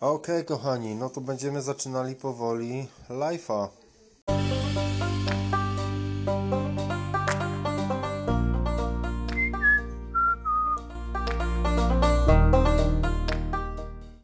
Okej, kochani, no to będziemy zaczynali powoli live'a.